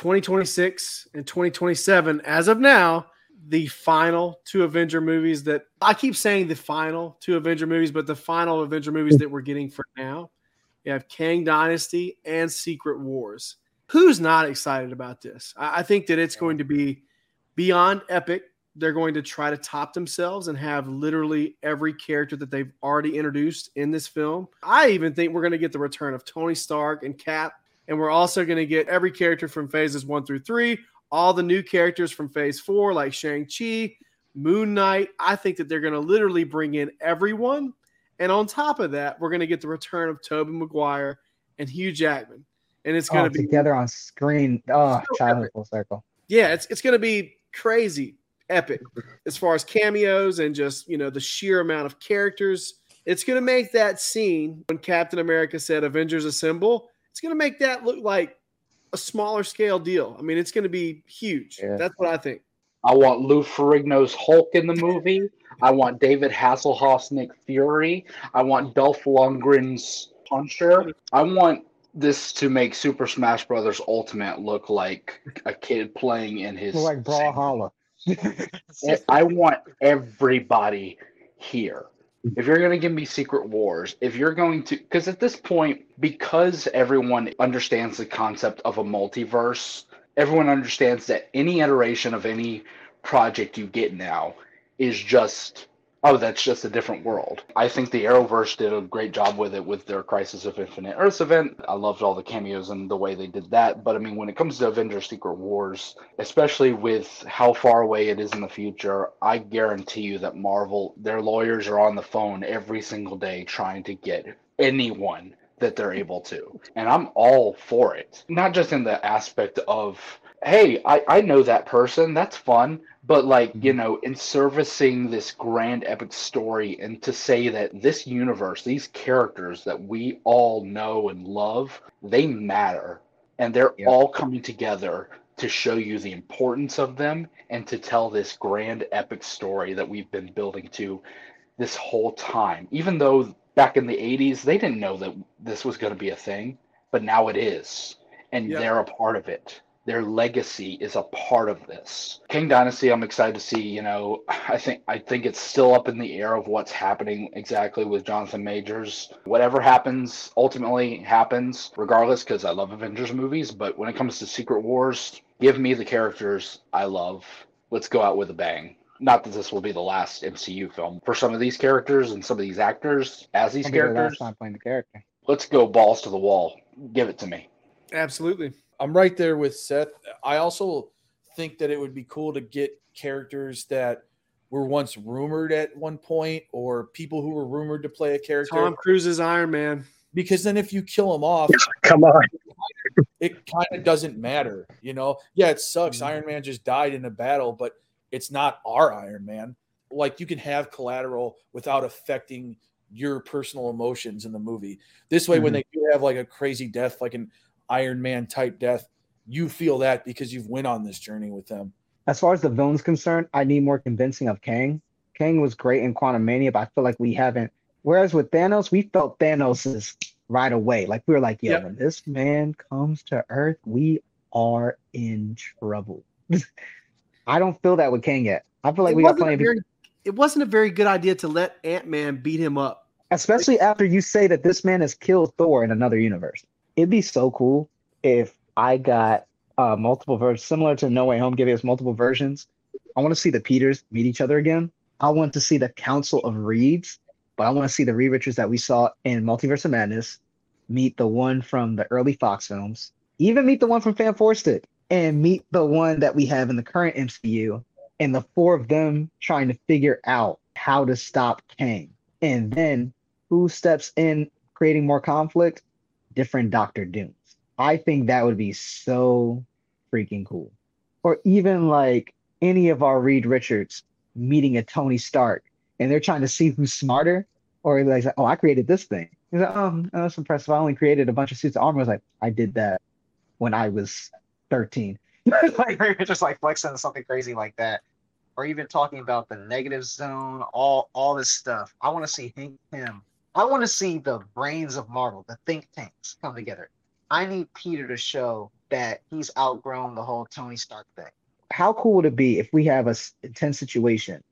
2026 and 2027, as of now, the final two Avenger movies that I keep saying the final two Avenger movies, but the final Avenger movies that we're getting for now. You have Kang Dynasty and Secret Wars. Who's not excited about this? I, I think that it's going to be beyond epic. They're going to try to top themselves and have literally every character that they've already introduced in this film. I even think we're going to get the return of Tony Stark and Cap, and we're also going to get every character from phases one through three, all the new characters from phase four, like Shang-Chi, Moon Knight. I think that they're going to literally bring in everyone. And on top of that, we're going to get the return of Tobey Maguire and Hugh Jackman. And it's going oh, to be together on screen. Oh, So full circle. yeah, it's it's going to be crazy epic as far as cameos and just, you know, the sheer amount of characters. It's going to make that scene when Captain America said Avengers Assemble, it's going to make that look like a smaller scale deal. I mean, it's going to be huge. Yeah. That's what I think. I want Lou Ferrigno's Hulk in the movie. I want David Hasselhoff's Nick Fury. I want Dolph Lundgren's Punisher. I want this to make Super Smash Brothers Ultimate look like a kid playing in his. Look like Brawlhalla. I want everybody here. If you're going to give me Secret Wars, if you're going to, because at this point, because everyone understands the concept of a multiverse, everyone understands that any iteration of any project you get now is just, oh, that's just a different world. I think the Arrowverse did a great job with it with their Crisis of Infinite Earths event. I loved all the cameos and the way they did that. But I mean, when it comes to Avengers Secret Wars, especially with how far away it is in the future, I guarantee you that Marvel, their lawyers are on the phone every single day trying to get anyone that they're able to. And I'm all for it. Not just in the aspect of, hey, I, I know that person, that's fun. But like, you mm-hmm. know, in servicing this grand epic story and to say that this universe, these characters that we all know and love, they matter. And they're Yep. all coming together to show you the importance of them and to tell this grand epic story that we've been building to this whole time. Even though back in the 80s, they didn't know that this was going to be a thing, but now it is. And Yeah. they're a part of it. Their legacy is a part of this. Kang Dynasty, I'm excited to see, you know, I think I think it's still up in the air of what's happening exactly with Jonathan Majors. Whatever happens ultimately happens regardless cuz I love Avengers movies, but when it comes to Secret Wars, give me the characters I love. Let's go out with a bang not that this will be the last MCU film for some of these characters and some of these actors as these I'll the last characters. time playing the character. Let's go balls to the wall. Give it to me. Absolutely. I'm right there with Seth. I also think that it would be cool to get characters that were once rumored at one point or people who were rumored to play a character Tom Cruise's Iron Man. because then if you kill him off Come on. it kind of doesn't matter you know yeah it sucks Mm-hmm. iron man just died in a battle but it's not our iron man like you can have collateral without affecting your personal emotions in the movie this way when Mm-hmm. they do have like a crazy death like an iron man type death you feel that because you've went on this journey with them As far as the villain's concerned, I need more convincing of Kang. Kang was great in Quantumania, but I feel like we haven't. Whereas with Thanos, we felt Thanos's right away. Like we were like, yo, Yep. when this man comes to Earth, we are in trouble. I don't feel that with Kang yet. I feel like it, we got wasn't plenty a of it wasn't a very good idea to let Ant Man beat him up. especially after you say that this man has killed Thor in another universe. It'd be so cool if I got uh, multiple versions, similar to No Way Home, giving us multiple versions. I want to see the Peters meet each other again. I want to see the Council of Reeds, but I want to see the Reed Richards that we saw in Multiverse of Madness meet the one from the early Fox films, even meet the one from Fant4stic, and meet the one that we have in the current MCU, and the four of them trying to figure out how to stop Kang. And then who steps in creating more conflict? Different Doctor Dooms. I think that would be so freaking cool. Or even like any of our Reed Richards meeting a Tony Stark and they're trying to see who's smarter. Or like, oh, I created this thing. He's like, oh, that's impressive. I only created a bunch of suits of armor. I was like, I did that when I was 13. like Richards like flexing something crazy like that. Or even talking about the negative zone, all all this stuff. I want to see Hank Pym I want to see the brains of Marvel, the think tanks, come together. I need Peter to show that he's outgrown the whole Tony Stark thing. How cool would it be if we have a intense situation?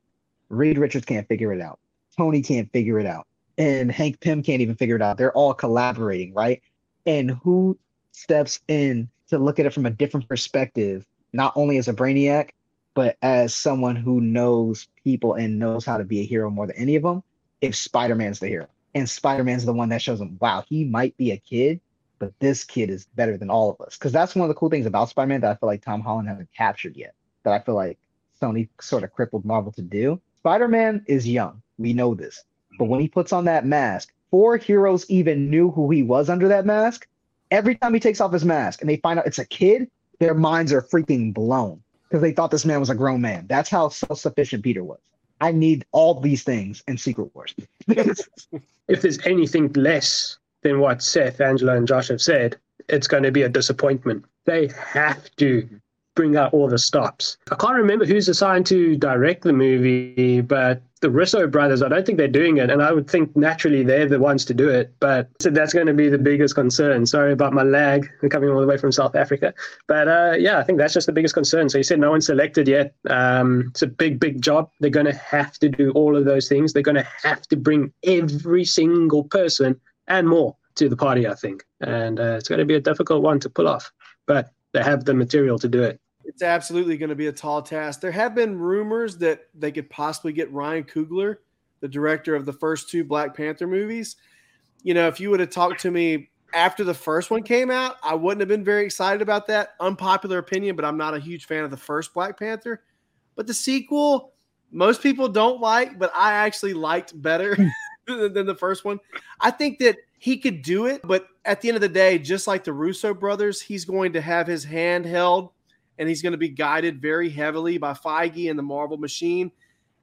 Reed Richards can't figure it out. Tony can't figure it out. And Hank Pym can't even figure it out. They're all collaborating, right? And who steps in to look at it from a different perspective, not only as a brainiac, but as someone who knows people and knows how to be a hero more than any of them? If Spider Man's the hero. And Spider Man's the one that shows him wow, he might be a kid, but this kid is better than all of us. Because that's one of the cool things about Spider Man that I feel like Tom Holland hasn't captured yet. That I feel like Sony sort of crippled Marvel to do. Spider Man is young. We know this. But when he puts on that mask, four heroes even knew who he was under that mask. Every time he takes off his mask and they find out it's a kid, their minds are freaking blown because they thought this man was a grown man. That's how self sufficient Peter was. I need all these things in Secret Wars. if there's anything less than what Seth, Angelo, and Josh have said, it's going to be a disappointment. They have to bring out all the stops. I can't remember who's assigned to direct the movie, but the Russo brothers, I don't think they're doing it. And I would think naturally they're the ones to do it. But so that's going to be the biggest concern. Sorry about my lag. Coming all the way from South Africa. But uh, yeah, I think that's just the biggest concern. So you said no one's selected yet. Um, it's a big, big job. They're going to have to do all of those things. They're going to have to bring every single person and more to the party, I think. And uh, it's going to be a difficult one to pull off. But they have the material to do it. It's absolutely going to be a tall task. There have been rumors that they could possibly get Ryan Coogler, the director of the first two Black Panther movies. You know, if you would have talked to me after the first one came out, I wouldn't have been very excited about that. Unpopular opinion, but I'm not a huge fan of the first Black Panther. But the sequel, most people don't like, but I actually liked better than the first one. I think that he could do it, but at the end of the day, just like the Russo brothers, he's going to have his hand held and he's going to be guided very heavily by Feige and the Marvel machine.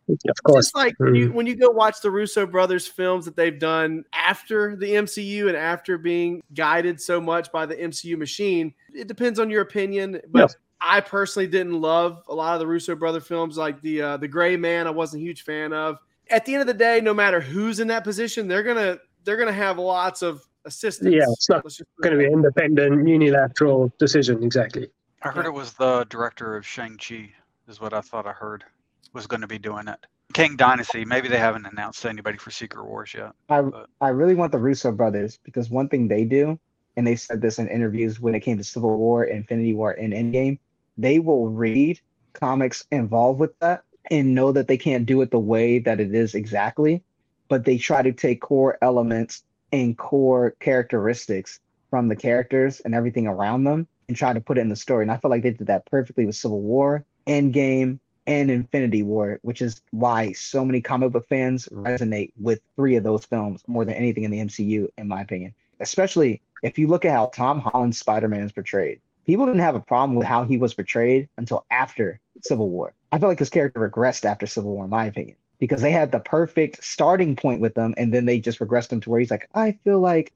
Of course. Just like when you, when you go watch the Russo brothers films that they've done after the MCU and after being guided so much by the MCU machine, it depends on your opinion. But Yes. I personally didn't love a lot of the Russo brother films, like the uh, the Gray Man. I wasn't a huge fan of. At the end of the day, no matter who's in that position, they're gonna they're gonna have lots of assistance. Yeah, it's not Let's just put it going to be an independent, unilateral decision. Exactly. I heard Yeah. it was the director of Shang-Chi, is what I thought I heard, was going to be doing it. Kang Dynasty, maybe they haven't announced anybody for Secret Wars yet. I But- I really want the Russo brothers because one thing they do, and they said this in interviews when it came to Civil War, Infinity War, and Endgame, they will read comics involved with that and know that they can't do it the way that it is exactly, but they try to take core elements and core characteristics from the characters and everything around them and trying to put it in the story. And I feel like they did that perfectly with Civil War, Endgame, and Infinity War, which is why so many comic book fans resonate with three of those films more than anything in the MCU, in my opinion. Especially if you look at how Tom Holland's Spider Man is portrayed. People didn't have a problem with how he was portrayed until after Civil War. I feel like his character regressed after Civil War, in my opinion, because they had the perfect starting point with them, and then they just regressed him to where he's like, I feel like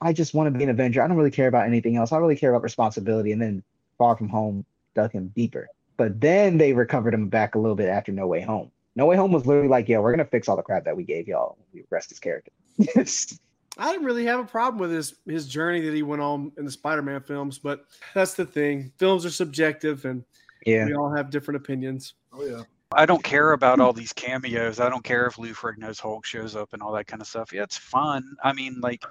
I just want to be an Avenger. I don't really care about anything else. I really care about responsibility. And then Far From Home dug him deeper. But then they recovered him back a little bit after No Way Home. No Way Home was literally like, yo, we're gonna fix all the crap that we gave y'all. We rest his character. I didn't really have a problem with his his journey that he went on in the Spider-Man films, but that's the thing. Films are subjective, and yeah. we all have different opinions. Oh yeah. I don't care about all these cameos. I don't care if Lou Ferrigno's Hulk shows up and all that kind of stuff. Yeah, it's fun. I mean, like,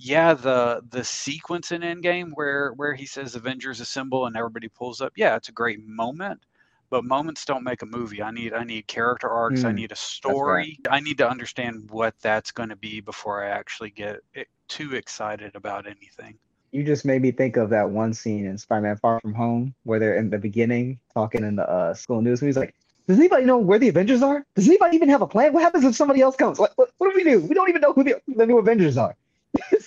yeah, the the sequence in Endgame where where he says Avengers assemble and everybody pulls up. Yeah, it's a great moment. But moments don't make a movie. I need I need character arcs. I Mm, need a story. I need to understand what that's going to be before I actually get too excited about anything. You just made me think of that one scene in Spider-Man Far From Home where they're in the beginning talking in the uh, school news. And he's like, "Does anybody know where the Avengers are? Does anybody even have a plan? What happens if somebody else comes? What, what, what do we do? We don't even know who the, the new Avengers are."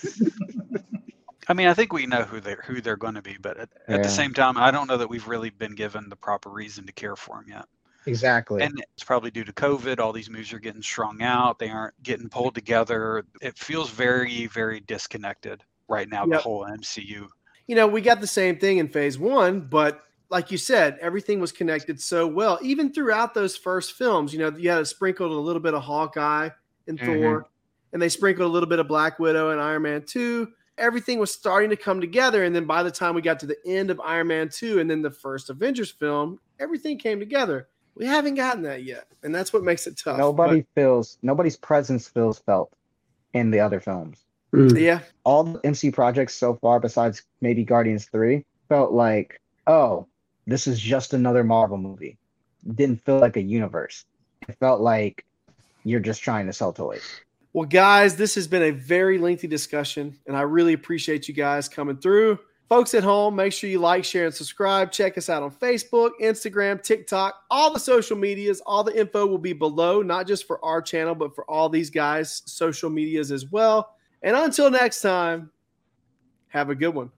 I mean, I think we know who they're who they're going to be, but at, at the same time, I don't know that we've really been given the proper reason to care for them yet. exactly. And it's probably due to COVID. All these movies are getting strung out. They aren't getting pulled together. It feels very, very disconnected right now. The whole MCU. You know, we got the same thing in Phase One, but like you said, everything was connected so well. Even throughout those first films, you know, you had to sprinkle a little bit of Hawkeye and Mhm. Thor, and they sprinkled a little bit of Black Widow and Iron Man Two. everything was starting to come together. And then by the time we got to the end of Iron Man 2 and then the first Avengers film, everything came together. We haven't gotten that yet. And that's what makes it tough. Nobody feels nobody's presence feels felt in the other films. Mm. yeah. All the MC projects so far, besides maybe Guardians 3, felt like, oh, this is just another Marvel movie. Didn't feel like a universe. It felt like you're just trying to sell toys. Well, guys, this has been a very lengthy discussion, and I really appreciate you guys coming through. Folks at home, make sure you like, share, and subscribe. Check us out on Facebook, Instagram, TikTok, all the social medias. All the info will be below, not just for our channel, but for all these guys' social medias as well. And until next time, have a good one.